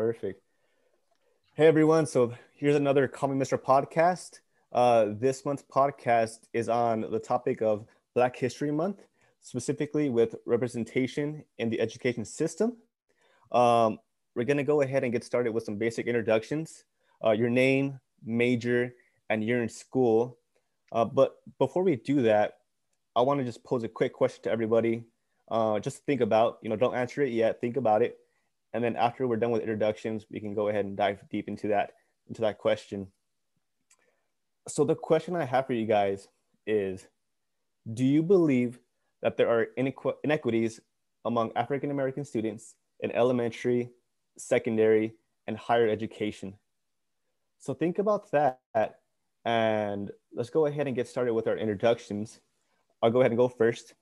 Perfect. Hey everyone. So here's another Call Me Mister podcast. Uh, this month's podcast is on the topic of Black History Month, specifically with representation in the education system. Um, we're going to go ahead and get started with some basic introductions. Uh, your name, major, and year in school. Uh, but before we do that, I want to just pose a quick question to everybody. Uh, just think about, you know, don't answer it yet. Think about it, and then after we're done with introductions, we can go ahead and dive deep into that into that question. So the question I have for you guys is, do you believe that there are inequ- inequities among African American students in elementary, secondary, and higher education? So think about that, and let's go ahead and get started with our introductions. I'll go ahead and go first.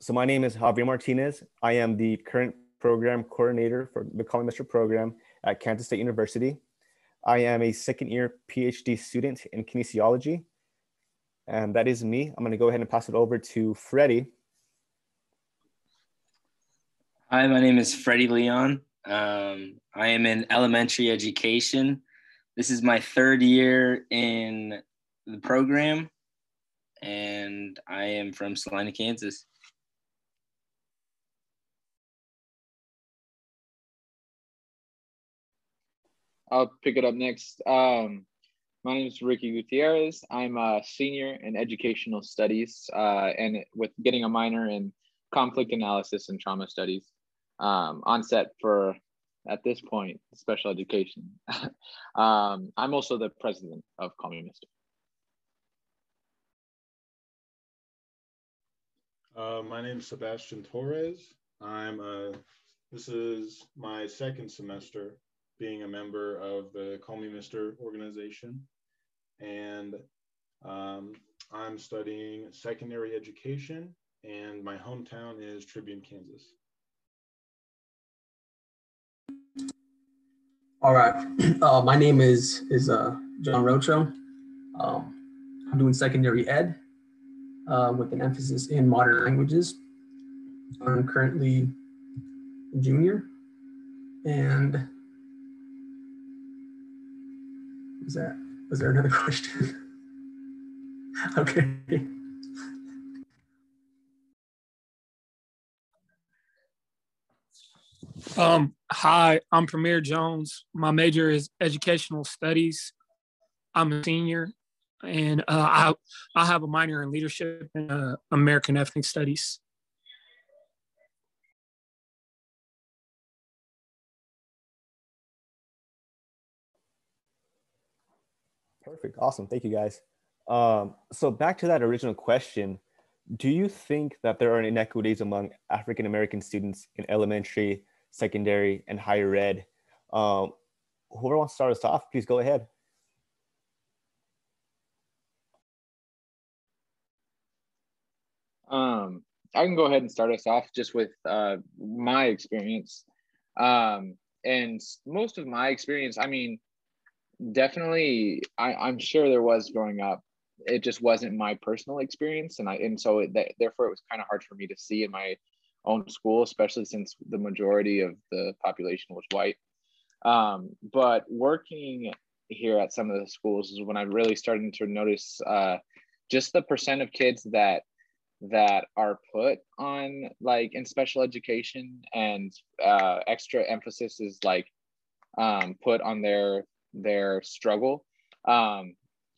So my name is Javier Martinez. I am the current program coordinator for the Me Mr. program at Kansas State University. I am a second year PhD student in kinesiology. And that is me. I'm going to go ahead and pass it over to Freddie. Hi, my name is Freddie Leon. Um, I am in elementary education. This is my third year in the program and I am from Salina, Kansas. I'll pick it up next. Um, my name is Ricky Gutierrez. I'm a senior in educational studies uh, and with getting a minor in conflict analysis and trauma studies. Um, on set for, at this point, special education. um, I'm also the president of Call Me Mister. Uh, my name is Sebastian Torres. I'm a, this is my second semester being a member of the Call Me Mister organization. And um, I'm studying secondary education and my hometown is Tribune, Kansas. All right. Uh, my name is is uh, John Rocho. Um, I'm doing secondary ed uh, with an emphasis in modern languages. I'm currently junior and is that was there another question? okay. Um, hi, I'm Premier Jones. My major is educational studies. I'm a senior and uh, I I have a minor in leadership and uh, American ethnic studies. Perfect. Awesome. Thank you guys. Um, so back to that original question, do you think that there are inequities among African American students in elementary, secondary, and higher ed? Um, whoever wants to start us off, please go ahead. Um, I can go ahead and start us off just with uh, my experience. Um, and most of my experience, I mean, definitely, I, I'm sure there was growing up. It just wasn't my personal experience, and I and so it, that, therefore it was kind of hard for me to see in my own school, especially since the majority of the population was white. Um, but working here at some of the schools is when I really started to notice uh, just the percent of kids that that are put on like in special education and uh, extra emphasis is like um, put on their their struggle um,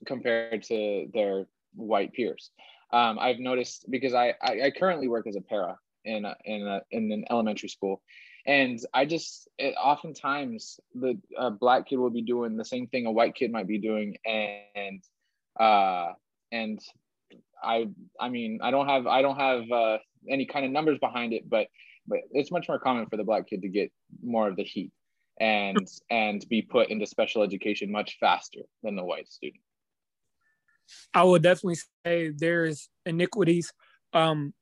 compared to their white peers. Um, I've noticed because I, I, I currently work as a para in a, in a, in an elementary school, and I just it, oftentimes the black kid will be doing the same thing a white kid might be doing, and uh, and I I mean I don't have I don't have uh, any kind of numbers behind it, but but it's much more common for the black kid to get more of the heat and and be put into special education much faster than the white student. I would definitely say there's iniquities. Um,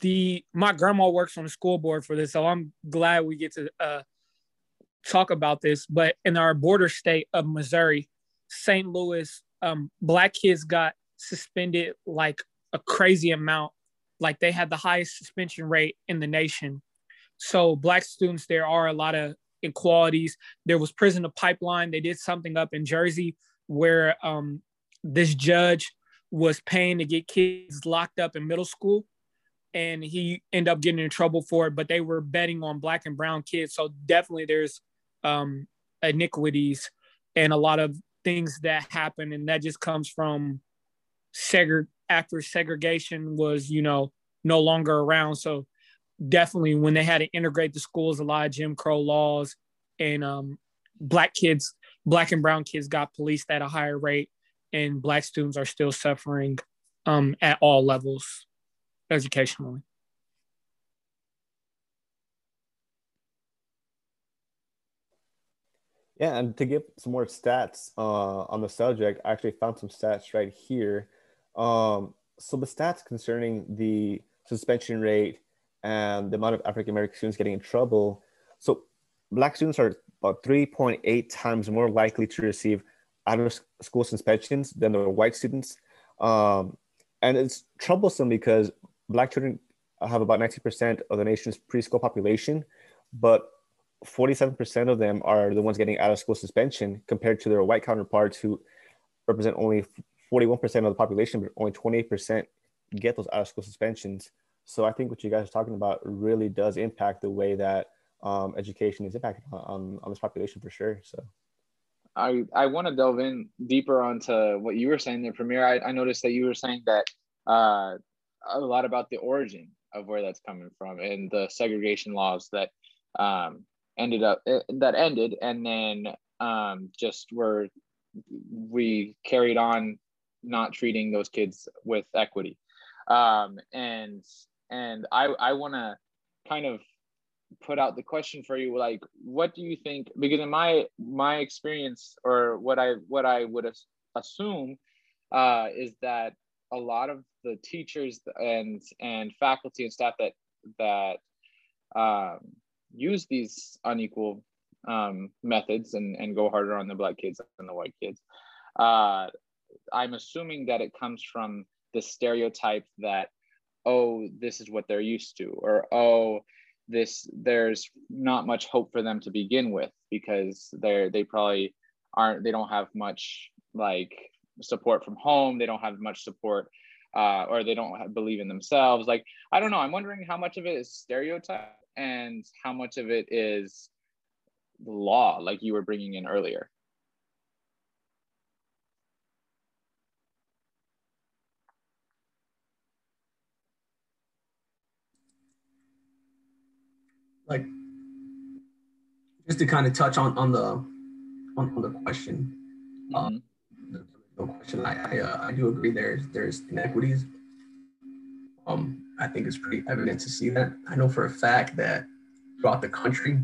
the my grandma works on the school board for this, so I'm glad we get to uh, talk about this. But in our border state of Missouri, St. Louis, um, black kids got suspended like a crazy amount. Like they had the highest suspension rate in the nation. So black students, there are a lot of inequalities. There was prison to pipeline. They did something up in Jersey where um, this judge was paying to get kids locked up in middle school and he ended up getting in trouble for it but they were betting on black and brown kids so definitely there's um, iniquities and a lot of things that happen and that just comes from segre after segregation was you know no longer around so definitely when they had to integrate the schools a lot of jim crow laws and um, black kids black and brown kids got policed at a higher rate and black students are still suffering um, at all levels educationally Yeah, and to give some more stats uh, on the subject, I actually found some stats right here. Um, so the stats concerning the suspension rate and the amount of African American students getting in trouble. So Black students are about 3.8 times more likely to receive out of school suspensions than the white students. Um, and it's troublesome because Black children have about 90% of the nation's preschool population, but 47% of them are the ones getting out of school suspension compared to their white counterparts who represent only 41% of the population, but only 28% get those out of school suspensions. So I think what you guys are talking about really does impact the way that um, education is impacted on, on this population for sure. So. I, I want to delve in deeper onto what you were saying there, Premier. I, I noticed that you were saying that uh, a lot about the origin of where that's coming from and the segregation laws that um, ended up eh, that ended and then um, just were we carried on not treating those kids with equity um, and and i i want to kind of put out the question for you like what do you think because in my my experience or what i what i would assume uh, is that a lot of the teachers and and faculty and staff that that um, use these unequal um, methods and, and go harder on the black kids than the white kids. Uh, I'm assuming that it comes from the stereotype that, oh, this is what they're used to, or oh, this there's not much hope for them to begin with because they're they probably aren't they don't have much like support from home. They don't have much support uh, or they don't have, believe in themselves. Like i don't know. I'm wondering how much of it is stereotype and how much of it is law like you were bringing in earlier like just to kind of touch on on the on, on the question um the question i I, uh, I do agree there's there's inequities um I think it's pretty evident to see that. I know for a fact that throughout the country,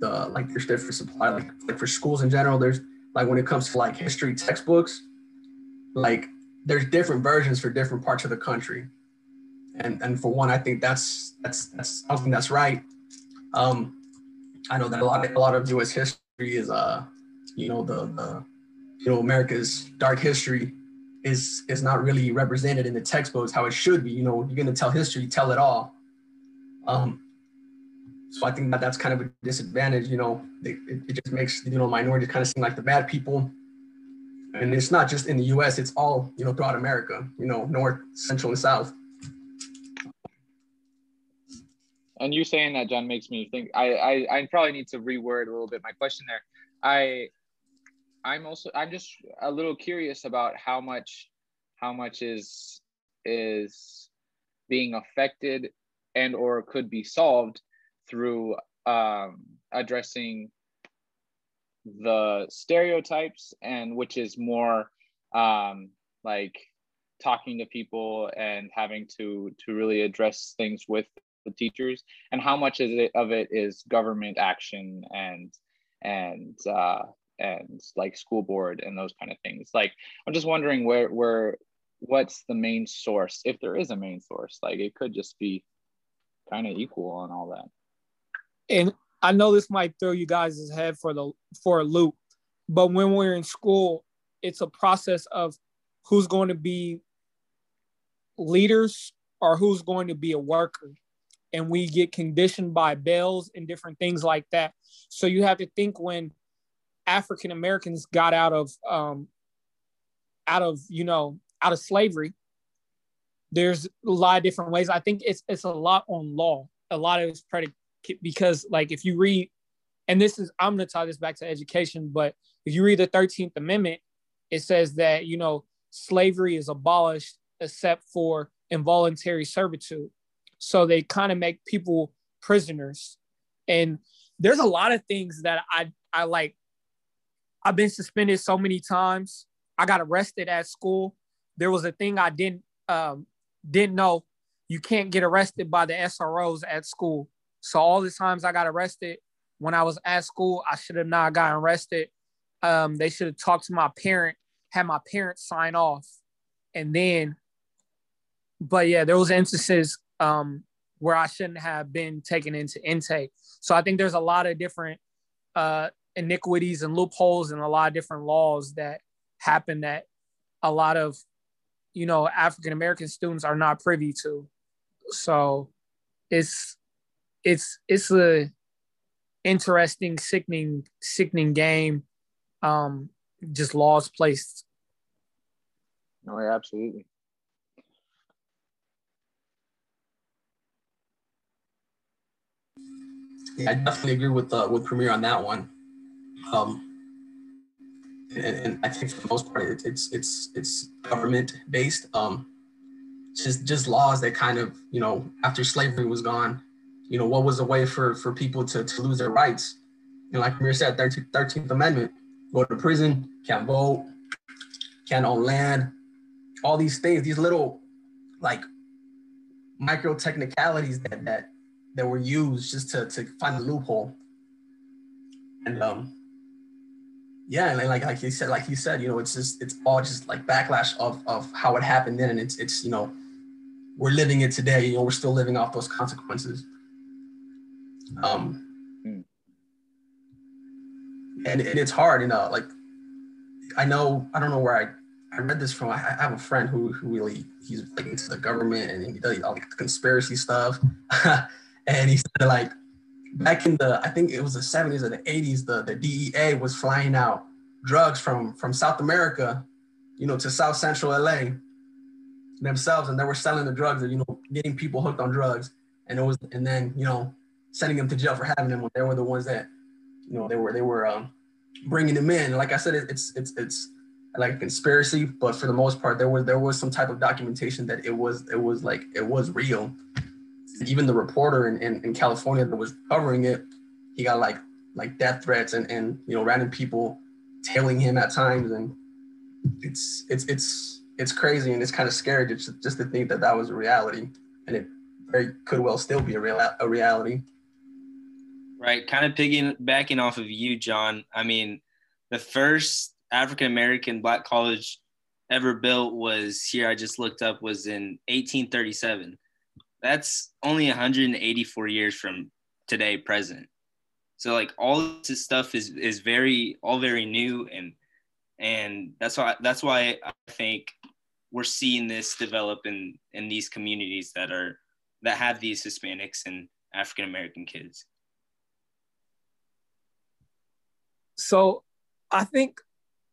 the like there's different supply, like like for schools in general, there's like when it comes to like history textbooks, like there's different versions for different parts of the country. And and for one, I think that's that's that's I think that's right. Um, I know that a lot of, a lot of U.S. history is uh, you know the the you know America's dark history is is not really represented in the textbooks how it should be. You know, you're gonna tell history, tell it all. Um, so I think that that's kind of a disadvantage. You know, it, it just makes you know minorities kind of seem like the bad people. And it's not just in the U.S; it's all you know throughout America. You know, North, Central, and South. And you saying that, John, makes me think. I I, I probably need to reword a little bit my question there. I I'm also I'm just a little curious about how much how much is is being affected and or could be solved through um, addressing the stereotypes and which is more um, like talking to people and having to to really address things with the teachers and how much is it of it is government action and and uh, and like school board and those kind of things? Like i'm just wondering where where what's the main source if there is a main source? Like it could just be kind of equal on all that. And i know this might throw you guys' head for the for a loop but when we're in school it's a process of who's going to be leaders or who's going to be a worker and we get conditioned by bells and different things like that. So you have to think when African Americans got out of um, out of you know out of slavery. There's a lot of different ways. I think it's it's a lot on law. A lot of it's because like if you read, and this is I'm gonna tie this back to education, but if you read the 13th Amendment, it says that you know slavery is abolished except for involuntary servitude. So they kind of make people prisoners. And there's a lot of things that I I like. I've been suspended so many times. I got arrested at school. There was a thing I didn't um, didn't know. You can't get arrested by the SROs at school. So all the times I got arrested when I was at school, I should have not gotten arrested. Um, they should have talked to my parent, had my parents sign off, and then. But yeah, there was instances um, where I shouldn't have been taken into intake. So I think there's a lot of different uh, iniquities and loopholes and a lot of different laws that happen that a lot of you know African American students are not privy to. So it's it's it's a interesting, sickening, sickening game. Um, just laws placed. No, yeah, absolutely. Yeah, I definitely agree with uh, with Premier on that one. Um, and, and I think for the most part, it, it's it's it's government based. Um, just just laws that kind of you know after slavery was gone, you know what was a way for for people to to lose their rights. And like Premier said, 13th, 13th Amendment, go to prison, can't vote, can't own land, all these things, these little like micro technicalities that that that were used just to to find a loophole. And um, yeah, and like like you said, like you said, you know, it's just it's all just like backlash of of how it happened then, and it's it's you know, we're living it today. You know, we're still living off those consequences. Um, and, and it's hard, you know, like I know I don't know where I I read this from. I have a friend who who really he's like into the government and he does all like conspiracy stuff. and he said like back in the I think it was the 70s or the 80s, the, the DEA was flying out drugs from from South America, you know, to South Central LA themselves, and they were selling the drugs, and you know, getting people hooked on drugs, and it was, and then you know, sending them to jail for having them. They were the ones that, you know, they were they were um, bringing them in. like I said, it, it's it's it's like a conspiracy, but for the most part, there was there was some type of documentation that it was it was like it was real even the reporter in, in, in California that was covering it, he got like like death threats and and you know random people tailing him at times, and it's it's it's it's crazy and it's kind of scary just just to think that that was a reality, and it very could well still be a real a reality. Right, kind of piggybacking off of you, John. I mean, the first African American black college ever built was here. I just looked up was in 1837 that's only 184 years from today present. So like all this stuff is is very all very new and and that's why that's why i think we're seeing this develop in in these communities that are that have these hispanics and african american kids. So i think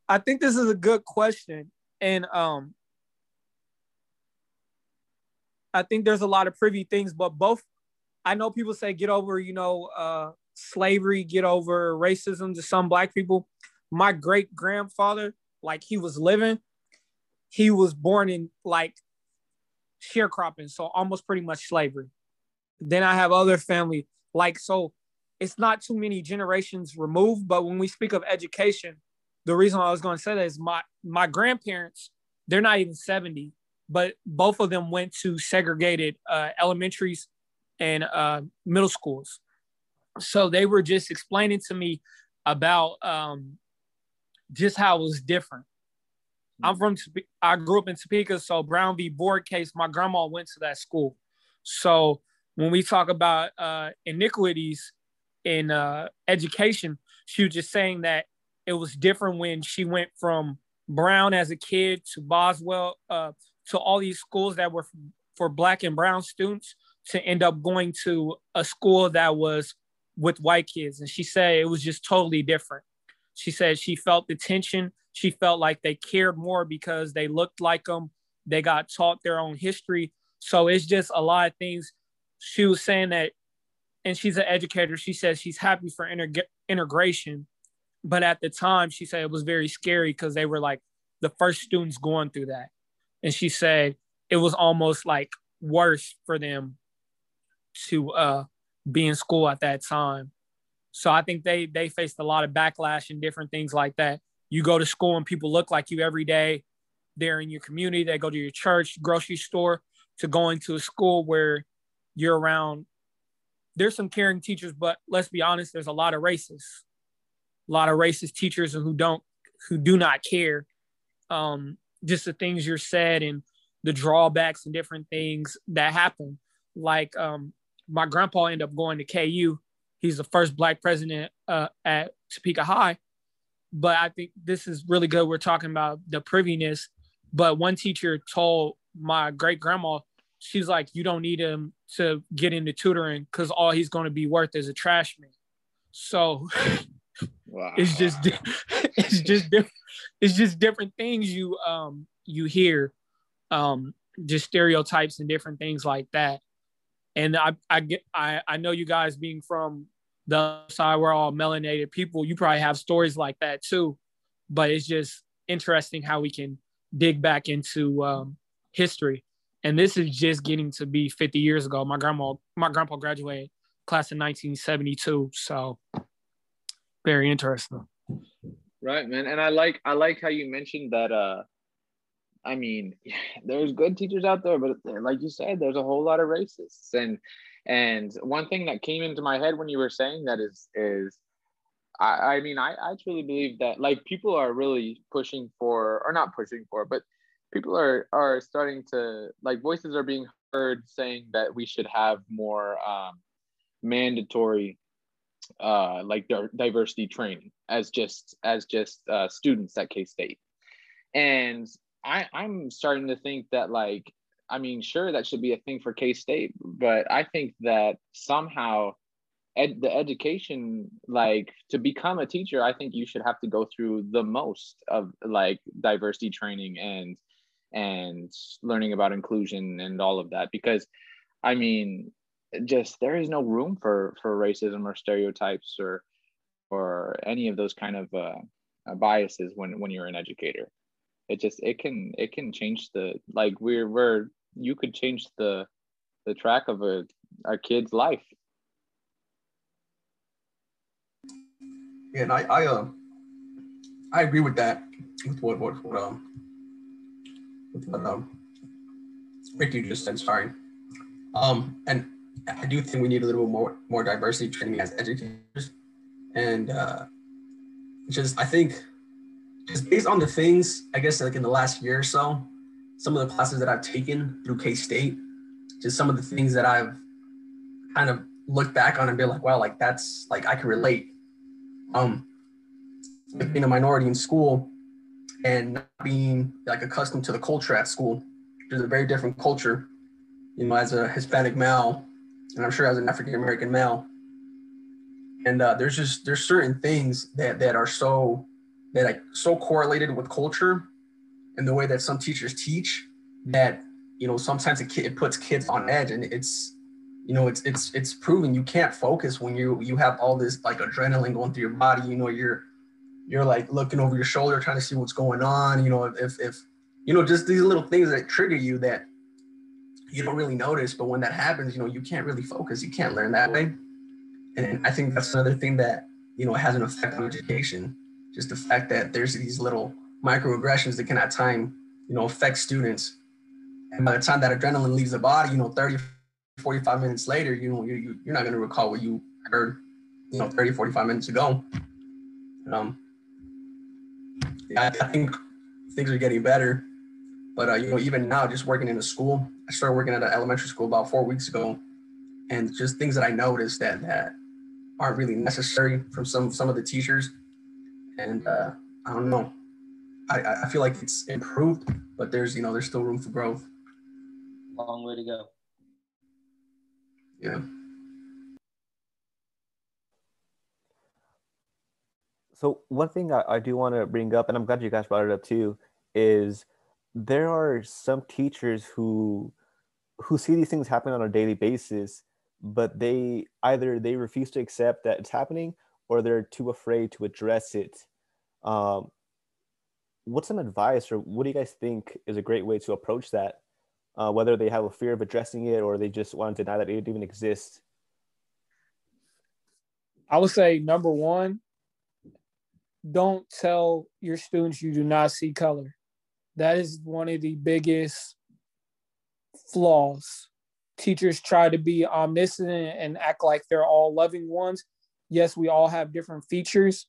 i think this is a good question. And um I think there's a lot of privy things, but both I know people say get over, you know, uh, slavery, get over racism to some black people. My great grandfather, like he was living, he was born in like sharecropping, so almost pretty much slavery. Then I have other family, like so it's not too many generations removed, but when we speak of education, the reason I was going to say that is my my grandparents, they're not even 70 but both of them went to segregated uh, elementaries and uh, middle schools. So they were just explaining to me about um, just how it was different. I'm from, I grew up in Topeka, so Brown v. Board case, my grandma went to that school. So when we talk about uh, iniquities in uh, education, she was just saying that it was different when she went from Brown as a kid to Boswell, uh, to all these schools that were for black and brown students to end up going to a school that was with white kids. And she said it was just totally different. She said she felt the tension. She felt like they cared more because they looked like them. They got taught their own history. So it's just a lot of things. She was saying that, and she's an educator. She says she's happy for integration. But at the time, she said it was very scary because they were like the first students going through that. And she said it was almost like worse for them to uh, be in school at that time. So I think they they faced a lot of backlash and different things like that. You go to school and people look like you every day. They're in your community. They go to your church, grocery store, to going to a school where you're around. There's some caring teachers, but let's be honest, there's a lot of racists, a lot of racist teachers who don't who do not care. Um, just the things you're said and the drawbacks and different things that happen. Like um, my grandpa ended up going to KU. He's the first black president uh, at Topeka High. But I think this is really good. We're talking about the priviness. But one teacher told my great grandma, she's like, you don't need him to get into tutoring because all he's going to be worth is a trash man. So wow. it's just it's just different. It's just different things you um you hear, um just stereotypes and different things like that. And I I get I I know you guys being from the side we're all melanated people, you probably have stories like that too. But it's just interesting how we can dig back into um, history. And this is just getting to be 50 years ago. My grandma, my grandpa graduated class in 1972. So very interesting. Right, man. And I like I like how you mentioned that uh I mean, there's good teachers out there, but like you said, there's a whole lot of racists. And and one thing that came into my head when you were saying that is is I, I mean I, I truly believe that like people are really pushing for or not pushing for, but people are are starting to like voices are being heard saying that we should have more um, mandatory uh, like diversity training as just as just uh, students at K State, and I I'm starting to think that like I mean sure that should be a thing for K State, but I think that somehow ed, the education like to become a teacher, I think you should have to go through the most of like diversity training and and learning about inclusion and all of that because I mean just there is no room for for racism or stereotypes or or any of those kind of uh, biases when when you're an educator. It just it can it can change the like we're we're you could change the the track of a a kid's life. Yeah and i i uh i agree with that with what what, what um with what um ricky just said sorry. Um and i do think we need a little bit more more diversity training as educators and uh just i think just based on the things, I guess like in the last year or so, some of the classes that I've taken through K State, just some of the things that I've kind of looked back on and be like, wow, like that's like I can relate. Um, like being a minority in school and not being like accustomed to the culture at school. There's a very different culture, you know, as a Hispanic male, and I'm sure as an African American male. And uh, there's just there's certain things that that are so that like so correlated with culture and the way that some teachers teach that you know sometimes it, it puts kids on edge and it's you know it's it's it's proven you can't focus when you you have all this like adrenaline going through your body you know you're you're like looking over your shoulder trying to see what's going on you know if if you know just these little things that trigger you that you don't really notice but when that happens you know you can't really focus you can't learn that way and i think that's another thing that you know has an effect on education just the fact that there's these little microaggressions that can at time, you know, affect students. And by the time that adrenaline leaves the body, you know, 30, 45 minutes later, you know, you, you're not going to recall what you heard, you know, 30, 45 minutes ago. Um, yeah, I think things are getting better. But, uh, you know, even now, just working in a school, I started working at an elementary school about four weeks ago. And just things that I noticed that, that aren't really necessary from some, some of the teachers and uh, I don't know. I, I feel like it's improved, but there's you know there's still room for growth. Long way to go. Yeah. So one thing I, I do want to bring up, and I'm glad you guys brought it up too, is there are some teachers who who see these things happen on a daily basis, but they either they refuse to accept that it's happening or they're too afraid to address it. Um, what's some advice, or what do you guys think is a great way to approach that? Uh, whether they have a fear of addressing it or they just want to deny that it even exists. I would say number one, don't tell your students you do not see color. That is one of the biggest flaws. Teachers try to be omniscient and act like they're all loving ones. Yes, we all have different features.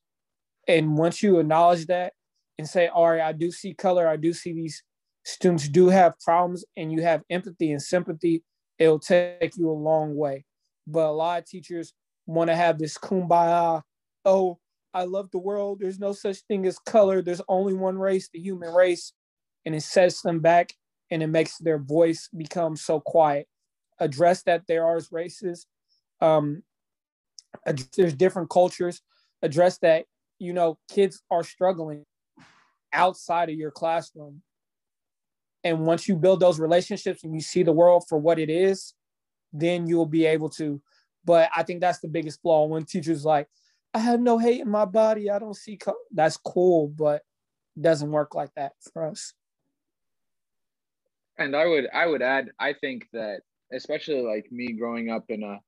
And once you acknowledge that and say, all right, I do see color, I do see these students do have problems, and you have empathy and sympathy, it'll take you a long way. But a lot of teachers want to have this kumbaya, oh, I love the world. There's no such thing as color. There's only one race, the human race. And it sets them back and it makes their voice become so quiet. Address that there are races. Um, there's different cultures. Address that, you know, kids are struggling outside of your classroom. And once you build those relationships and you see the world for what it is, then you'll be able to. But I think that's the biggest flaw when teachers like, I have no hate in my body. I don't see co-. that's cool, but doesn't work like that for us. And I would I would add I think that especially like me growing up in a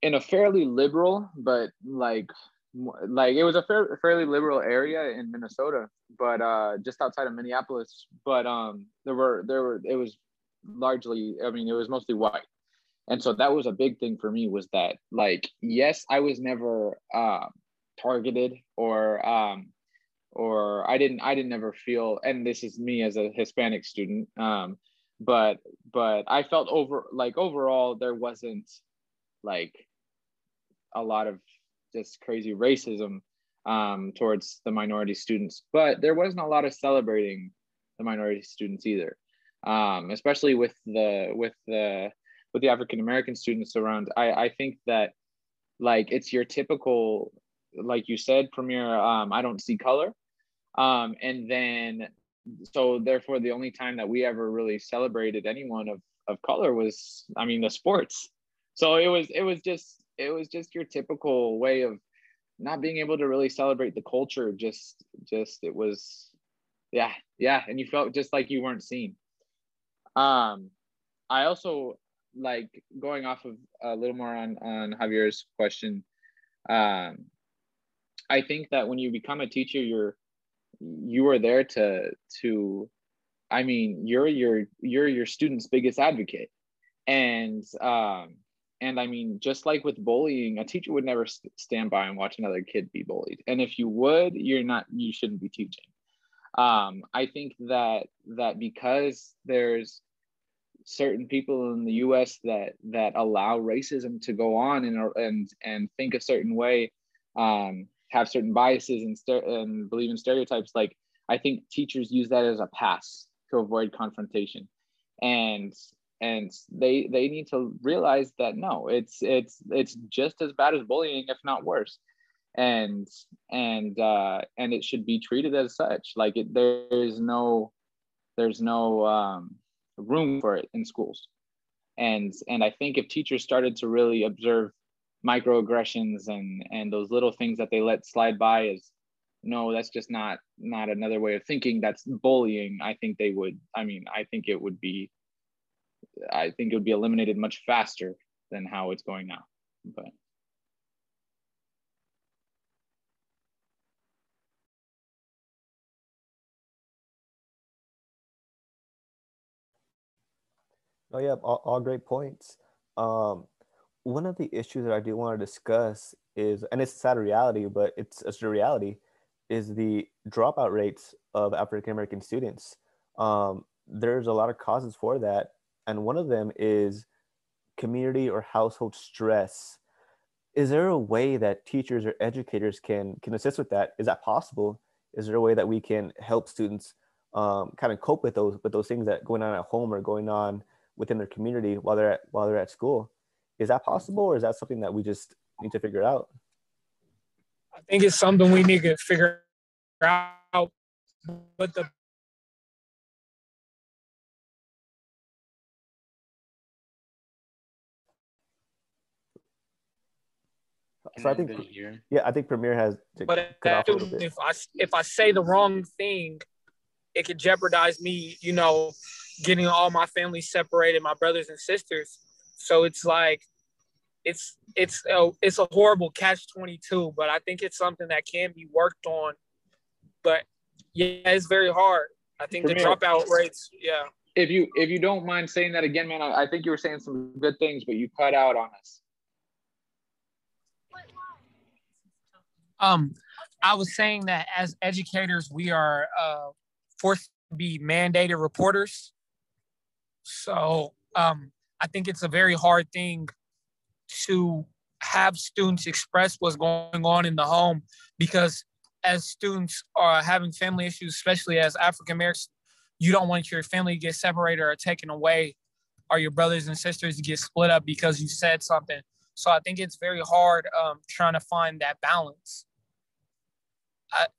in a fairly liberal but like like it was a fair, fairly liberal area in Minnesota, but uh, just outside of Minneapolis. But um, there were there were it was largely I mean it was mostly white, and so that was a big thing for me was that like yes i was never uh, targeted or um or i didn't i didn't ever feel and this is me as a hispanic student um but but i felt over like overall there wasn't like a lot of just crazy racism um towards the minority students but there wasn't a lot of celebrating the minority students either um especially with the with the with the African American students around, I, I think that like it's your typical, like you said, Premier, um, I don't see color. Um, and then so therefore the only time that we ever really celebrated anyone of, of color was, I mean, the sports. So it was it was just it was just your typical way of not being able to really celebrate the culture. Just just it was yeah, yeah. And you felt just like you weren't seen. Um I also like going off of a little more on on Javier's question, um, I think that when you become a teacher, you're you are there to to, I mean, you're your you're your student's biggest advocate, and um, and I mean, just like with bullying, a teacher would never stand by and watch another kid be bullied, and if you would, you're not you shouldn't be teaching. Um, I think that that because there's certain people in the U.S. that that allow racism to go on and and and think a certain way, um, have certain biases and st- and believe in stereotypes. Like I think teachers use that as a pass to avoid confrontation, and and they they need to realize that no, it's it's it's just as bad as bullying, if not worse and and uh and it should be treated as such like it, there's no there's no um room for it in schools. And and I think if teachers started to really observe microaggressions and and those little things that they let slide by is no that's just not not another way of thinking. That's bullying. I think they would i mean i think it would be i think it would be eliminated much faster than how it's going now but. Oh yeah, all, all great points. Um, one of the issues that I do want to discuss is, and it's a sad reality, but it's, it's a reality, is the dropout rates of African American students. Um, there's a lot of causes for that, and one of them is community or household stress. Is there a way that teachers or educators can can assist with that? Is that possible? Is there a way that we can help students um, kind of cope with those with those things that going on at home or going on within their community while they're at while they're at school is that possible or is that something that we just need to figure out i think it's something we need to figure out but the so I think, yeah, I think Premier has. to but if I if I say the wrong thing, it could jeopardize me. You know, getting all my family separated, my brothers and sisters. So it's like, it's it's a, it's a horrible catch twenty two. But I think it's something that can be worked on. But yeah, it's very hard. I think Premier, the dropout rates. Yeah. If you if you don't mind saying that again, man, I, I think you were saying some good things, but you cut out on us. Um, I was saying that as educators, we are uh, forced to be mandated reporters. So um, I think it's a very hard thing to have students express what's going on in the home because as students are having family issues, especially as African Americans, you don't want your family to get separated or taken away or your brothers and sisters to get split up because you said something. So I think it's very hard um, trying to find that balance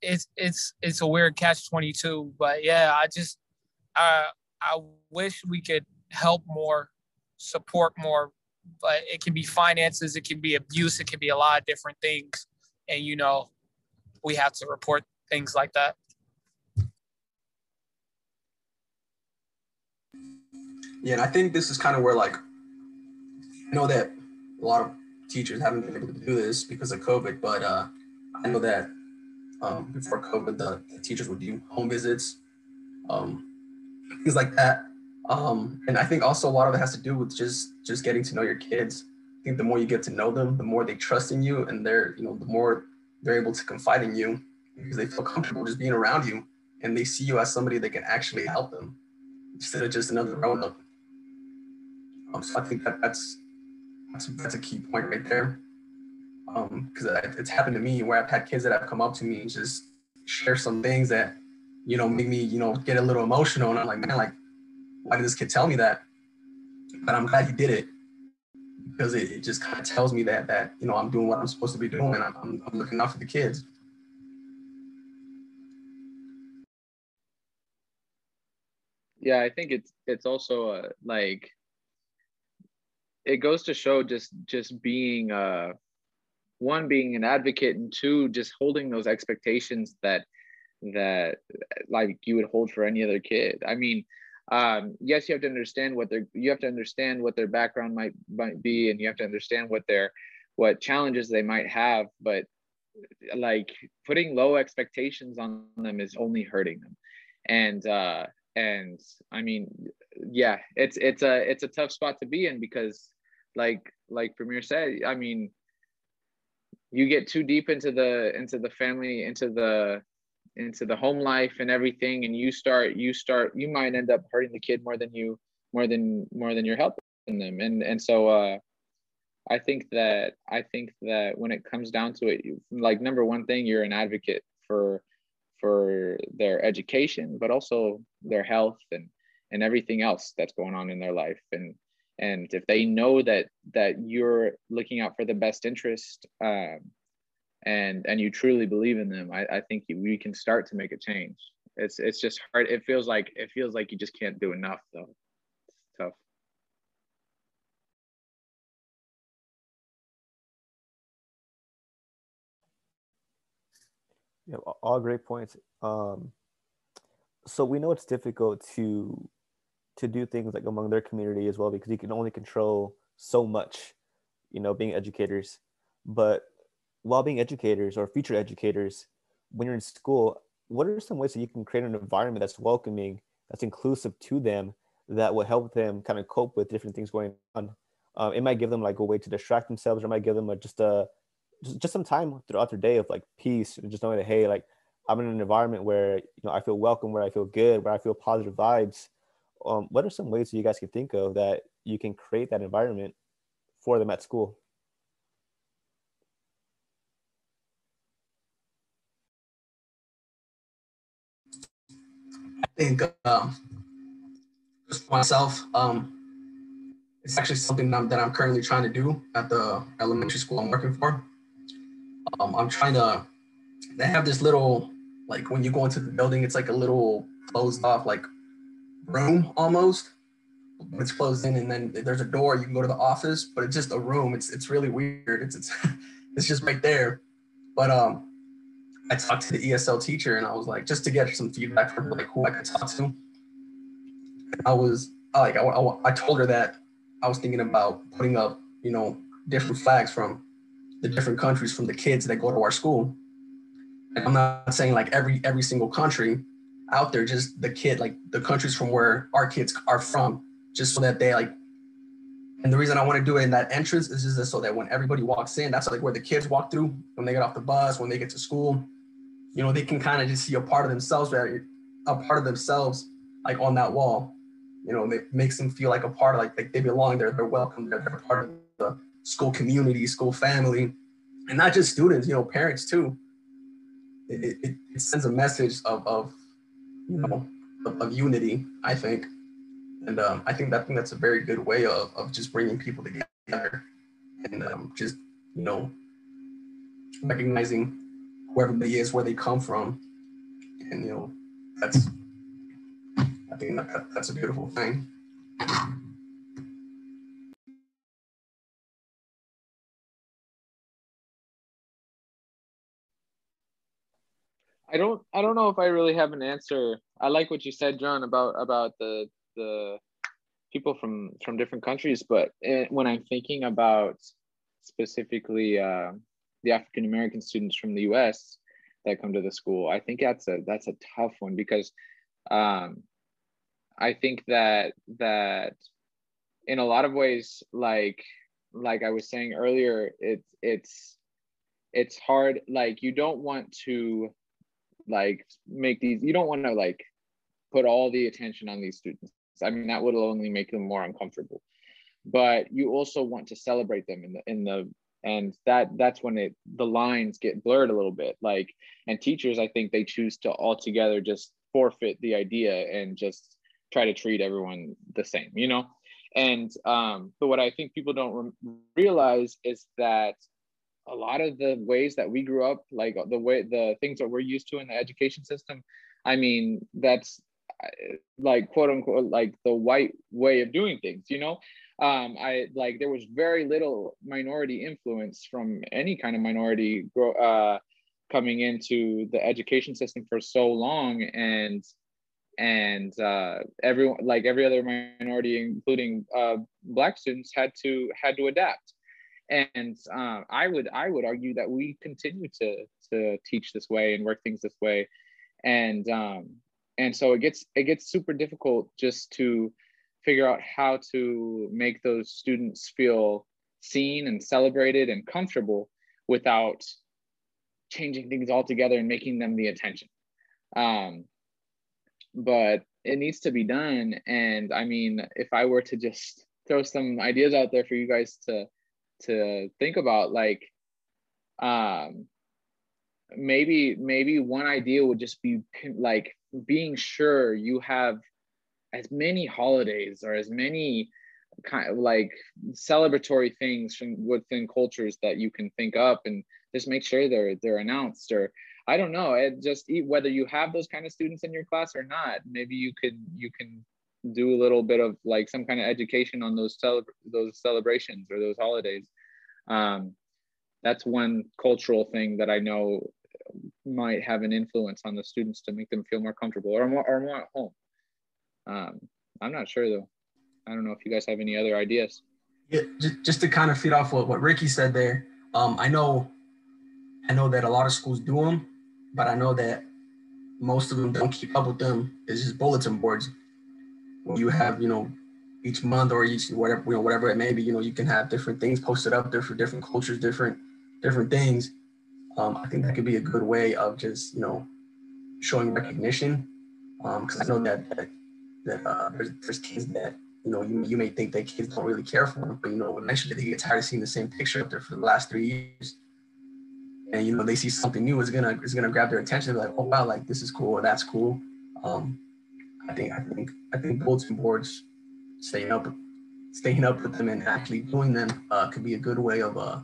it's it's it's a weird catch twenty two. But yeah, I just I I wish we could help more, support more. But it can be finances, it can be abuse, it can be a lot of different things, and you know, we have to report things like that. Yeah, and I think this is kind of where like I know that a lot of teachers haven't been able to do this because of COVID, but uh, I know that um, before COVID, the, the, teachers would do home visits, um, things like that. Um, and I think also a lot of it has to do with just just getting to know your kids. I think the more you get to know them, the more they trust in you, and they're you know the more they're able to confide in you because they feel comfortable just being around you, and they see you as somebody that can actually help them instead of just another grown up. Um, so I think that that's that's, that's a key point right there because um, it's happened to me where I've had kids that have come up to me and just share some things that you know make me you know get a little emotional and I'm like man like why did this kid tell me that but I'm glad he did it because it, it just kind of tells me that that you know I'm doing what I'm supposed to be doing and I'm, I'm, I'm looking out for the kids. Yeah, I think it's it's also uh, like it goes to show just just being uh one being an advocate and two just holding those expectations that that like you would hold for any other kid i mean um, yes you have to understand what their you have to understand what their background might might be and you have to understand what their what challenges they might have but like putting low expectations on them is only hurting them. And uh and i mean yeah it's it's a it's a tough spot to be in because like like premier said i mean you get too deep into the into the family into the into the home life and everything and you start you start you might end up hurting the kid more than you more than more than you're helping them. And and so uh i think that i think that when it comes down to it like number one thing you're an advocate for for their education but also their health and and everything else that's going on in their life. And and if they know that that you're looking out for the best interest um, and and you truly believe in them i, I think we can start to make a change. It's it's just hard. It feels like it feels like you just can't do enough though. It's tough. Yeah all great points. Um so we know it's difficult to to do things like among their community as well because you can only control so much you know being educators. But while being educators or future educators when you're in school what are some ways that you can create an environment that's welcoming that's inclusive to them that will help them kind of cope with different things going on um, it might give them like a way to distract themselves or it might give them a, just a just, just some time throughout their day of like peace and just knowing that hey like i'm in an environment where you know i feel welcome where i feel good where i feel positive vibes um, what are some ways that you guys can think of that you can create that environment for them at school? Think um, just myself, um, it's actually something that I'm, that I'm currently trying to do at the elementary school I'm working for. Um, I'm trying to, they have this little, like when you go into the building, it's like a little closed off like room almost. It's closed in and then there's a door, you can go to the office, but it's just a room. It's it's really weird. It's it's it's just right there. But um I talked to the ESL teacher and I was like, just to get some feedback from like who I could talk to. I was like, I, I, told her that I was thinking about putting up, you know, different flags from the different countries from the kids that go to our school. And I'm not saying like every every single country out there, just the kid, like the countries from where our kids are from, just so that they like. And the reason I want to do it in that entrance is just so that when everybody walks in, that's like where the kids walk through when they get off the bus, when they get to school, you know, they can kind of just see a part of themselves, a part of themselves, like on that wall. You know, it makes them feel like a part of like, like they belong there, they're welcome, they're, they're part of the school community, school family, and not just students, you know, parents too. It, it, it sends a message of, of you know, of, of unity, I think. And um, I think that I think that's a very good way of, of just bringing people together and um, just, you know, recognizing who everybody is, where they come from. And, you know, that's, I think that, that's a beautiful thing. I don't I don't know if I really have an answer. I like what you said, John, about about the the people from from different countries, but it, when I'm thinking about specifically uh, the African American students from the U.S. that come to the school, I think that's a that's a tough one because um, I think that that in a lot of ways, like like I was saying earlier, it's it's it's hard. Like you don't want to like make these. You don't want to like put all the attention on these students. I mean, that would only make them more uncomfortable. But you also want to celebrate them in the in the and that that's when it the lines get blurred a little bit. Like and teachers, I think they choose to altogether just forfeit the idea and just try to treat everyone the same, you know. And um, but what I think people don't re- realize is that a lot of the ways that we grew up, like the way the things that we're used to in the education system, I mean, that's like quote unquote like the white way of doing things you know um i like there was very little minority influence from any kind of minority uh coming into the education system for so long. And and uh everyone like every other minority including uh black students had to had to adapt. And uh, i would i would argue that we continue to to teach this way and work things this way. And um and so it gets it gets super difficult just to figure out how to make those students feel seen and celebrated and comfortable without changing things altogether and making them the attention. Um, but it needs to be done. And i mean if i were to just throw some ideas out there for you guys to to think about like um maybe maybe one idea would just be like being sure you have as many holidays or as many kind of like celebratory things from within cultures that you can think up and just make sure they're they're announced or I don't know it just whether you have those kind of students in your class or not maybe you could you can do a little bit of like some kind of education on those cele- those celebrations or those holidays um, that's one cultural thing that I know might have an influence on the students to make them feel more comfortable or more, or more at home. Um, I'm not sure though. I don't know if you guys have any other ideas. Yeah, just, just to kind of feed off what, what Ricky said there. Um, I know, I know that a lot of schools do them, but I know that most of them don't keep up with them. It's just bulletin boards. Where you have, you know, each month or each whatever, you know, whatever it may be, you know, you can have different things posted up there for different cultures, different, different things um, I think that could be a good way of just you know showing recognition Um, because um, I know that that, that uh, there's, there's kids that you know you, you may think that kids don't really care for them, but you know eventually they get tired of seeing the same picture up there for the last three years, and you know they see something new is gonna is gonna grab their attention. They're like, oh wow, like this is cool or that's cool. Um, I think I think I think bulletin boards staying up staying up with them and actually doing them uh, could be a good way of uh,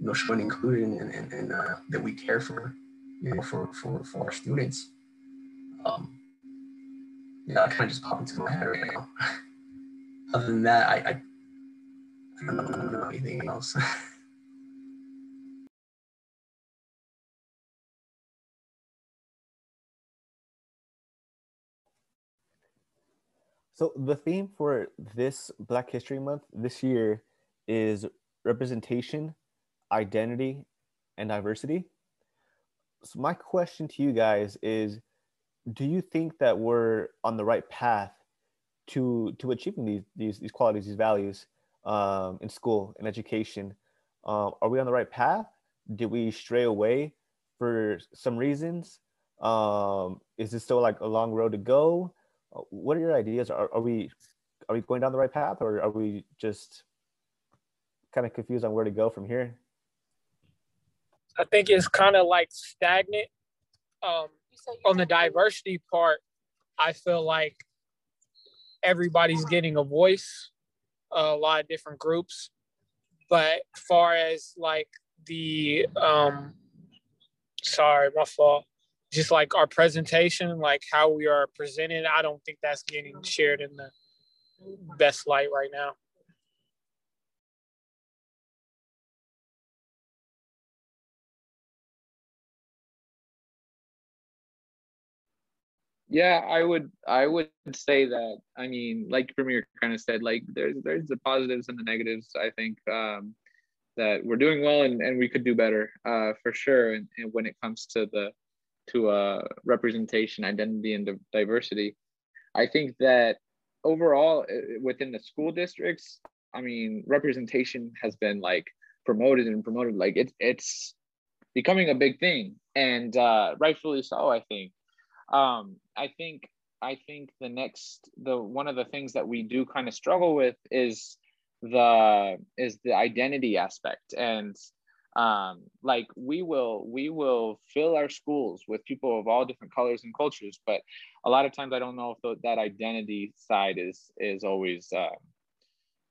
you know showing inclusion and, and, and uh, that we care for you know for for, for our students. Um, yeah, that kind of just popped into my head right now. Other than that, I, I, I don't know anything else. So the theme for this Black History Month this year is representation, identity, and diversity. So my question to you guys is do you think that we're on the right path to to achieving these these, these qualities, these values um, in school in education? Um, are we on the right path? Did we stray away for some reasons? Um, is this still like a long road to go? Uh, what are your ideas? Are, are we are we going down the right path, or are we just kind of confused on where to go from here? I think it's kind of like stagnant. Um, on the diversity part, I feel like everybody's getting a voice, a lot of different groups. But far as like the um, sorry, my fault just like our presentation, like how we are presented, I don't think that's getting shared in the best light right now. Yeah, I would I would say that. I mean, like Premier kind of said, like there's there's the positives and the negatives. I think um, that we're doing well and, and we could do better uh, for sure. And, and when it comes to the to uh, representation, identity, and diversity. I think that overall uh, within the school districts, I mean, representation has been like promoted and promoted. Like it's it's becoming a big thing, and uh, rightfully so. I think. Um, I think I think the next the one of the things that we do kind of struggle with is the is the identity aspect. And um, like we will we will fill our schools with people of all different colors and cultures but a lot of times i don't know if that identity side is is always uh,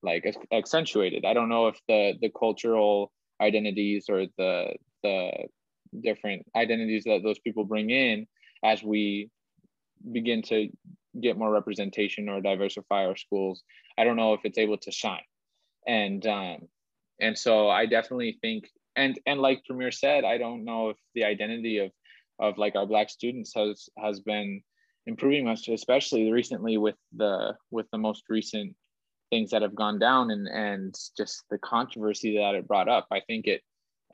like accentuated. I don't know if the the cultural identities or the the different identities that those people bring in as we begin to get more representation or diversify our schools i don't know if it's able to shine and um and so i definitely think and and like Premier said, I don't know if the identity of of like our black students has has been improving much, especially recently with the with the most recent things that have gone down and and just the controversy that it brought up. I think it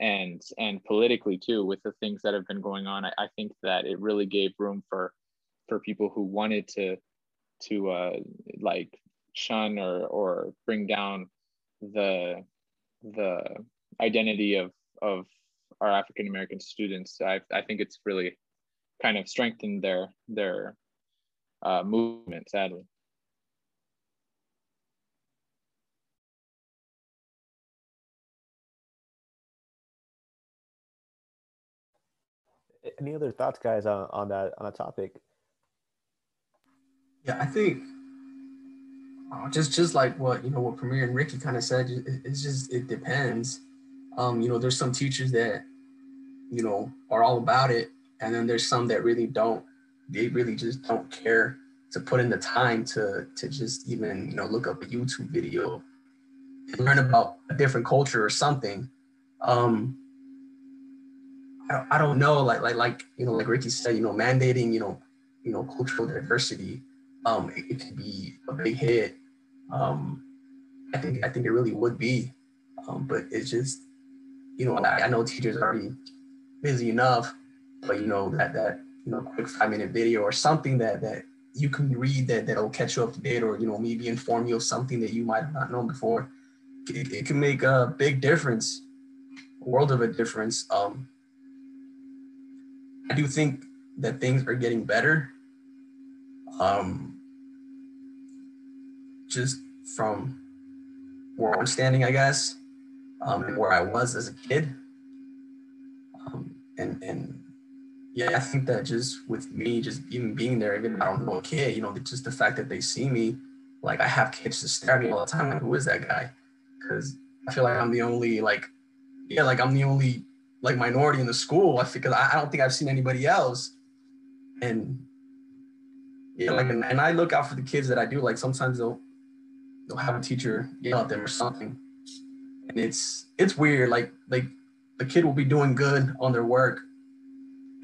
and and politically too with the things that have been going on. I, I think that it really gave room for for people who wanted to to uh, like shun or or bring down the the identity of of our African American students. I I think it's really kind of strengthened their their uh, movement. Sadly. Any other thoughts, guys, on, on that on a topic? Yeah, I think uh, just just like what you know what Premier and Ricky kind of said, it, it's just it depends. Um, you know, there's some teachers that, you know, are all about it. And then there's some that really don't, they really just don't care to put in the time to to just even, you know, look up a YouTube video and learn about a different culture or something. Um, I don't, I don't know, like like like you know, like Ricky said, you know, mandating, you know, you know, cultural diversity, um, it, it could be a big hit. Um, I think I think it really would be, um, but it's just you know, I, I know teachers are already busy enough, but you know, that that you know, quick five minute video or something that that you can read that that'll catch you up to date or you know maybe inform you of something that you might have not known before. It, it can make a big difference, a world of a difference. Um, I do think that things are getting better. Um, just from where I'm standing, I guess um, where I was as a kid. Um, and and yeah, I think that just with me, just even being there, even I don't know a kid, you know, just the fact that they see me like I have kids just stare at me all the time, like, who is that guy? Because I feel like I'm the only like, yeah, like I'm the only like minority in the school. I because I, I don't think I've seen anybody else. And yeah, like and, and I look out for the kids that I do. Like sometimes they'll they'll have a teacher yell at them or something. And it's it's weird. Like like the kid will be doing good on their work.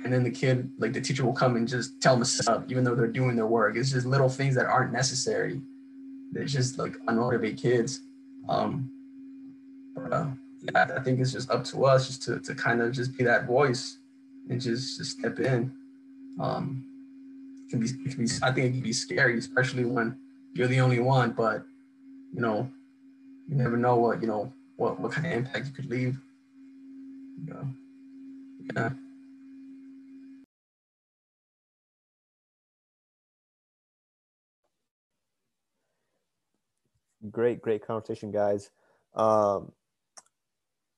And then the kid, like the teacher will come and just tell them to stop, even though they're doing their work. It's just little things that aren't necessary. They just like unmotivate kids. Um, but, uh, I think it's just up to us just to, to kind of just be that voice and just, just step in. Um, it can be, it can be, I think it can be scary, especially when you're the only one, but you know, you never know what, you know, what, what kind of impact you could leave. Know? Yeah. Great, great conversation, guys. Um,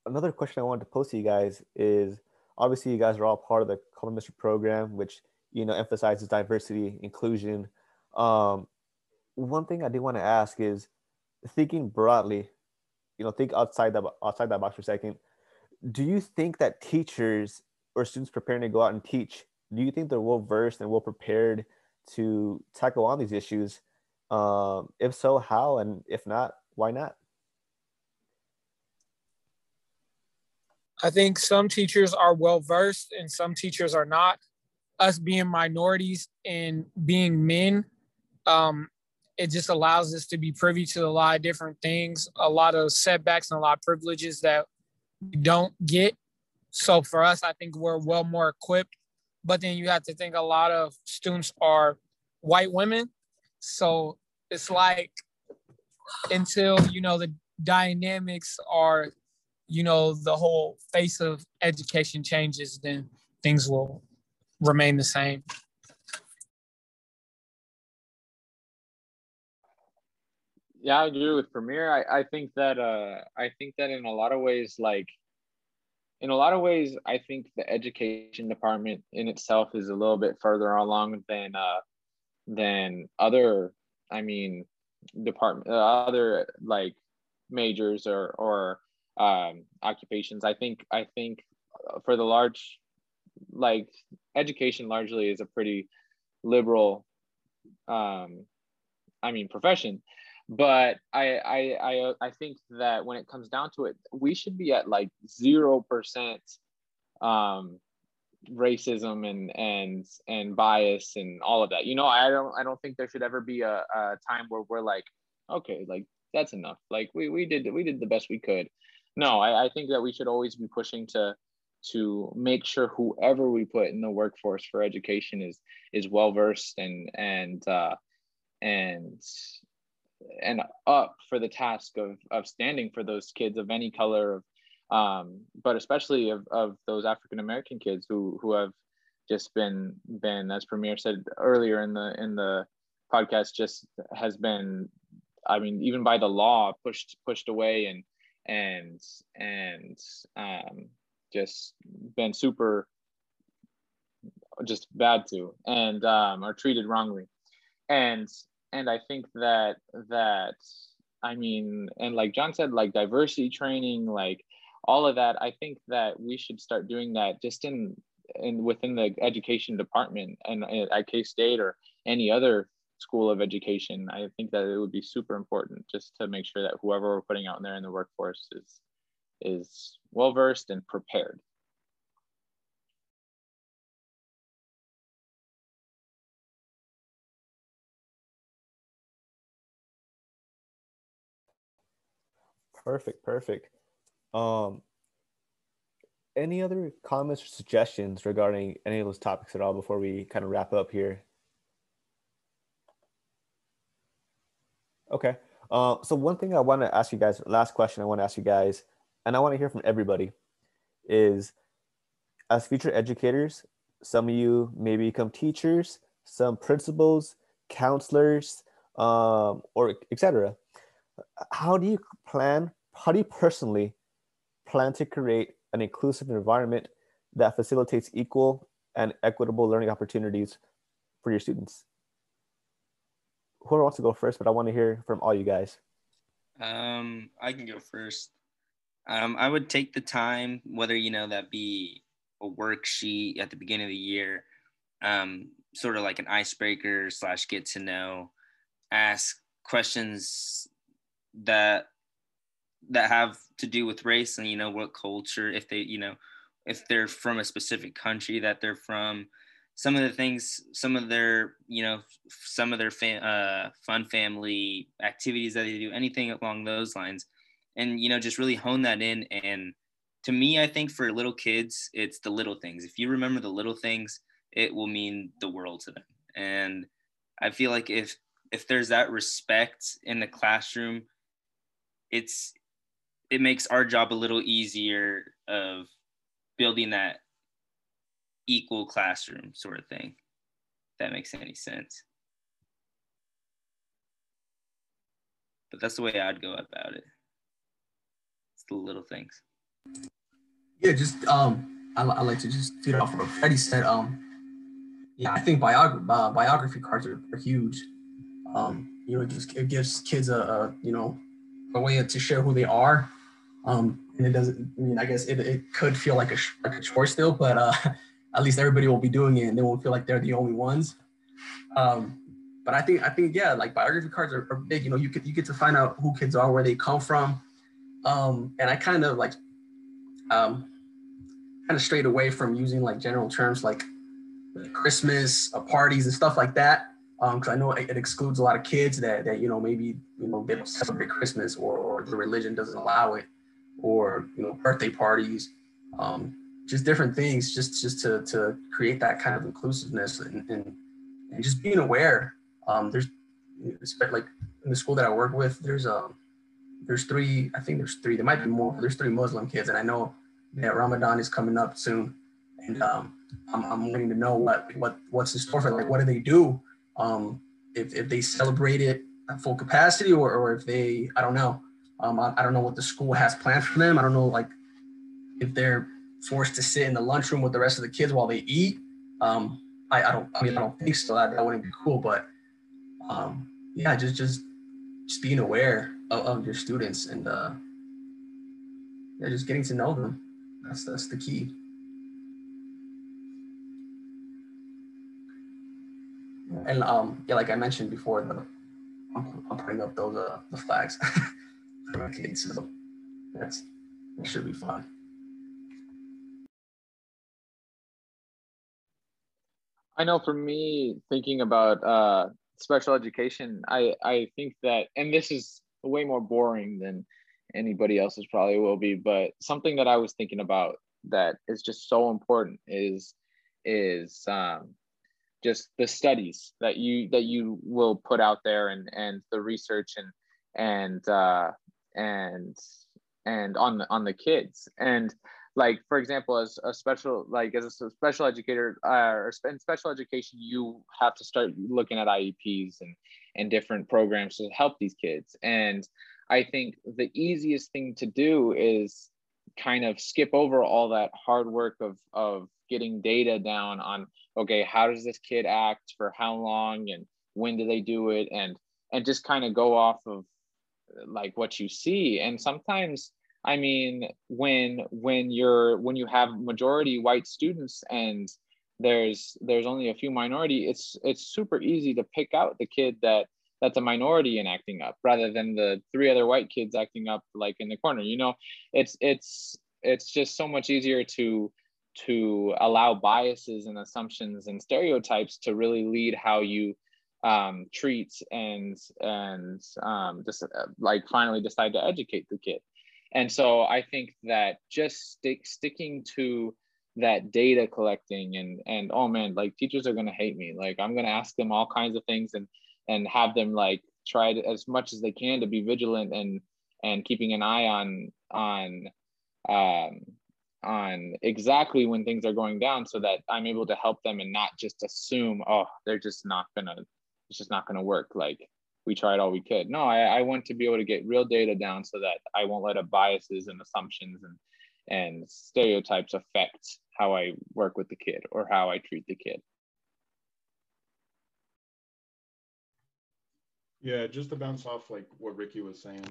another question I wanted to pose to you guys is obviously you guys are all part of the Common program, which you know emphasizes diversity, inclusion. Um, one thing I did want to ask is thinking broadly, you know, think outside that outside that box for a second. Do you think that teachers or students preparing to go out and teach, do you think they're well versed and well prepared to tackle on these issues? Um, if so, how? And if not, why not? I think some teachers are well versed and some teachers are not. Us being minorities and being men, um, it just allows us to be privy to a lot of different things, a lot of setbacks and a lot of privileges that we don't get. So for us, I think we're well more equipped. But then you have to think a lot of students are white women. So it's like until, you know, the dynamics are you know, the whole face of education changes, then things will remain the same. Yeah, I agree with Premier. I, I think that uh I think that in a lot of ways, like in a lot of ways, I think the education department in itself is a little bit further along than uh than other I mean department uh, other like majors or or um, occupations. I think I think for the large, like education, largely is a pretty liberal, um, I mean, profession. But I I I I think that when it comes down to it, we should be at like zero percent um, racism and and and bias and all of that. You know, I don't I don't think there should ever be a, a time where we're like, okay, like that's enough. Like we we did we did the best we could no, I, I think that we should always be pushing to to make sure whoever we put in the workforce for education is is well versed and and uh, and and up for the task of of standing for those kids of any color of um, but especially of, of those African American kids who who have just been been as Premier said earlier in the in the podcast just has been I mean even by the law pushed pushed away and and and um, just been super just bad to and um, are treated wrongly. And and i think that that i mean and like john said like diversity training like all of that i think that we should start doing that just in in within the education department and at k-state or any other school of education, I think that it would be super important just to make sure that whoever we're putting out there in the workforce is is well versed and prepared. Perfect, perfect. Um, any other comments or suggestions regarding any of those topics at all before we kind of wrap up here? Okay. Uh, so one thing I want to ask you guys, last question I want to ask you guys, and I want to hear from everybody, is as future educators, some of you may become teachers, some principals, counselors, um, or etc. How do you plan? How do you personally plan to create an inclusive environment that facilitates equal and equitable learning opportunities for your students? Whoever wants to go first, but I want to hear from all you guys. Um, I can go first. Um, I would take the time, whether you know that be a worksheet at the beginning of the year, um, sort of like an icebreaker slash get to know, ask questions that that have to do with race and you know what culture if they you know if they're from a specific country that they're from some of the things some of their you know some of their fa- uh, fun family activities that they do anything along those lines. And you know just really hone that in. And to me i think for little kids it's the little things. If you remember the little things it will mean the world to them. And i feel like if if there's that respect in the classroom it's it makes our job a little easier of building that equal classroom sort of thing. If that makes any sense. But that's the way I'd go about it. It's the little things. Yeah, just um, I, I like to just feed off what Freddie said. Um, yeah, I think biography uh, biography cards are, are huge. Um, you know, it gives, it gives kids a, a you know a way to share who they are. Um, and it doesn't. I mean, I guess it, it could feel like a like a chore still, but uh, at least everybody will be doing it, and they won't feel like they're the only ones. Um, but I think I think yeah, like biography cards are, are big. You know, you get you get to find out who kids are, where they come from, um, and I kind of like um, kind of strayed away from using like general terms like Christmas uh, parties and stuff like that because um, I know it, it, excludes a lot of kids that that you know maybe you know they don't celebrate Christmas or, or the religion doesn't allow it, or you know birthday parties, um, just different things, just just to to create that kind of inclusiveness and and, and just being aware. Um, there's like in the school that I work with, there's um there's three, I think there's three, there might be more. There's three Muslim kids, and I know that Ramadan is coming up soon, and um, I'm, I'm wanting to know what what what's in store for like what do they do um, if, if they celebrate it at full capacity or, or if they, I don't know. Um, I, I don't know what the school has planned for them. I don't know, like, if they're forced to sit in the lunchroom with the rest of the kids while they eat. Um, I, I don't, I mean, I don't think so. That, that wouldn't be cool, but um, yeah, just, just, just being aware of, of your students and uh, yeah, just getting to know them. That's, that's the key. and um, yeah, like I mentioned before, the, I'm, I'm putting up those uh, the flags for my kids, so that's that should be fun. I know for me, thinking about uh, special education, I I think that, and this is way more boring than anybody else's probably will be, but something that I was thinking about that is just so important is is um, just the studies that you that you will put out there and and the research and and uh, and and on the on the kids. And like for example as a special like as a special educator uh, or in special education you have to start looking at ieps and and different programs to help these kids. And i think the easiest thing to do is kind of skip over all that hard work of of getting data down on okay how does this kid act for how long and when do they do it and and just kind of go off of like what you see. And sometimes i mean when when you're when you have majority white students and there's there's only a few minority it's it's super easy to pick out the kid that that's a minority in acting up rather than the three other white kids acting up like in the corner you know it's it's it's just so much easier to to allow biases and assumptions and stereotypes to really lead how you um, treat and and um, just uh, like finally decide to educate the kid. And so I think that just stick sticking to that data collecting and and oh man, like teachers are gonna hate me. Like I'm gonna ask them all kinds of things and and have them like try to, as much as they can to be vigilant and and keeping an eye on on um, on exactly when things are going down so that I'm able to help them and not just assume, oh, they're just not gonna, it's just not gonna work. Like we tried all we could. No, I, I want to be able to get real data down so that I won't let biases and assumptions and and stereotypes affect how I work with the kid or how I treat the kid. Yeah, just to bounce off like what Ricky was saying,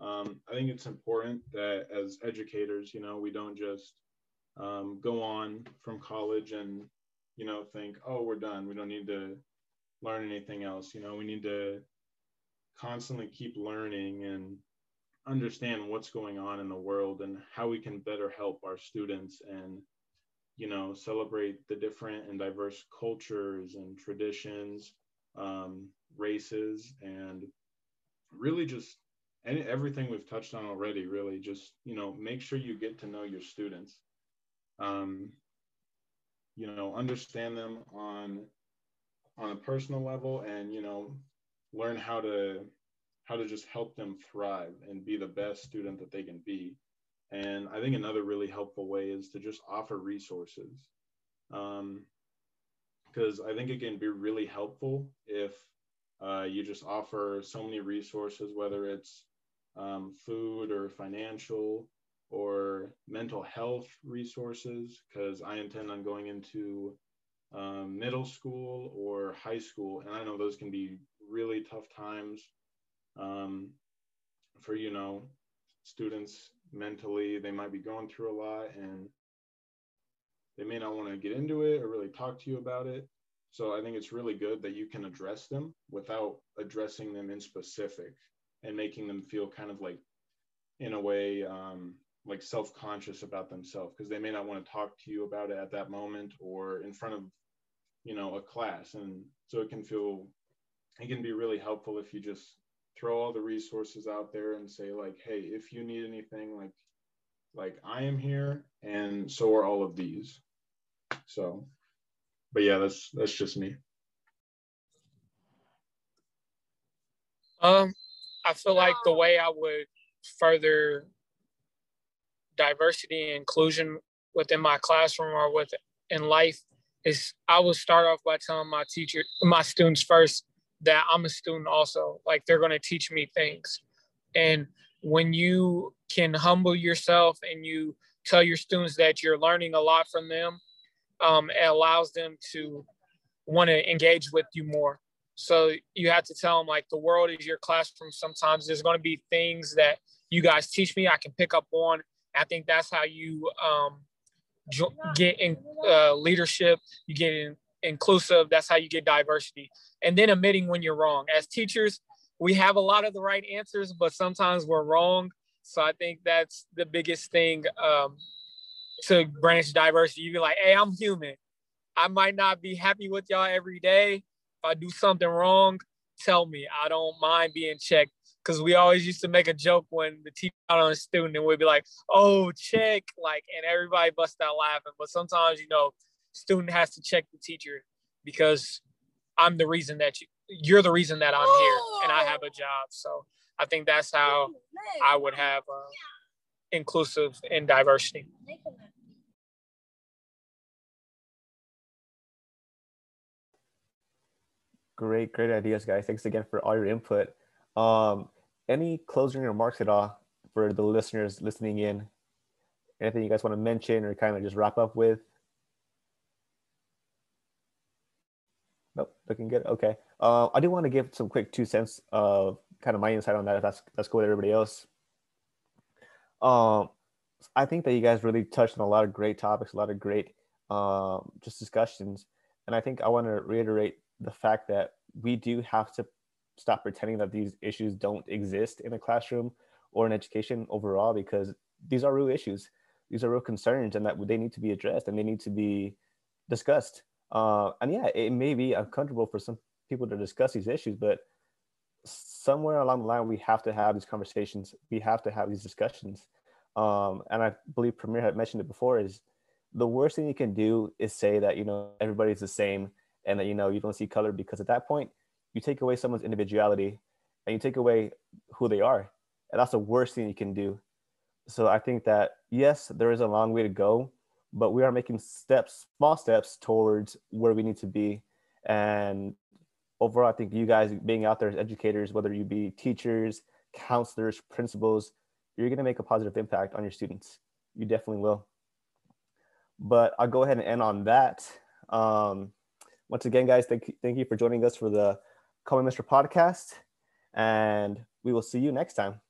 um, I think it's important that as educators, you know, we don't just um, go on from college and you know think, oh, we're done. We don't need to learn anything else. You know, we need to constantly keep learning and understand what's going on in the world and how we can better help our students and you know celebrate the different and diverse cultures and traditions um, races and really just any, everything we've touched on already really just you know make sure you get to know your students. Um, you know understand them on on a personal level and you know learn how to how to just help them thrive and be the best student that they can be and i think another really helpful way is to just offer resources um, because i think it can be really helpful if uh, you just offer so many resources whether it's um, food or financial or mental health resources because i intend on going into um, middle school or high school. And I know those can be really tough times um, for, you know, students mentally. They might be going through a lot and they may not want to get into it or really talk to you about it. So I think it's really good that you can address them without addressing them in specific and making them feel kind of like, in a way, um, like self-conscious about themselves because they may not want to talk to you about it at that moment or in front of you know a class and so it can feel it can be really helpful if you just throw all the resources out there and say like hey if you need anything like like i am here and so are all of these. So but yeah that's that's just me. Um i feel like the way i would further diversity and inclusion within my classroom or with in life is I will start off by telling my teacher, my students first that I'm a student also. Like they're going to teach me things. And when you can humble yourself and you tell your students that you're learning a lot from them, um, it allows them to want to engage with you more. So you have to tell them like the world is your classroom. Sometimes there's going to be things that you guys teach me I can pick up on. I think that's how you um, get in uh, leadership, you get in, inclusive. That's how you get diversity. And then admitting when you're wrong. As teachers, we have a lot of the right answers, but sometimes we're wrong. So I think that's the biggest thing um, to branch diversity. You be like, hey, I'm human. I might not be happy with y'all every day. If I do something wrong, tell me. I don't mind being checked because we always used to make a joke when the teacher on a student and we'd be like, "Oh, check!" Like, and everybody bust out laughing. But sometimes, you know, student has to check the teacher because I'm the reason that you you're the reason that I'm here and I have a job. So I think that's how I would have uh, inclusive and diversity. Great, great ideas, guys. Thanks again for all your input. Um, any closing remarks at all for the listeners listening in? Anything you guys want to mention or kind of just wrap up with? Looking good. Okay. Uh, I do want to give some quick two cents of kind of my insight on that. If that's that's cool with everybody else. Um, I think that you guys really touched on a lot of great topics, a lot of great um, just discussions, and I think I want to reiterate the fact that we do have to stop pretending that these issues don't exist in a classroom or in education overall because these are real issues these are real concerns and that they need to be addressed and they need to be discussed uh, and yeah it may be uncomfortable for some people to discuss these issues but somewhere along the line we have to have these conversations we have to have these discussions um, and i believe premier had mentioned it before is the worst thing you can do is say that you know everybody's the same and that you know you don't see color because at that point you take away someone's individuality and you take away who they are. And that's the worst thing you can do. So I think that, yes, there is a long way to go, but we are making steps, small steps towards where we need to be. And overall, I think you guys being out there as educators, whether you be teachers, counselors, principals, you're going to make a positive impact on your students. You definitely will. But I'll go ahead and end on that. Um, once again, guys, thank thank you for joining us for the Call Me Mister podcast. and we will see you next time.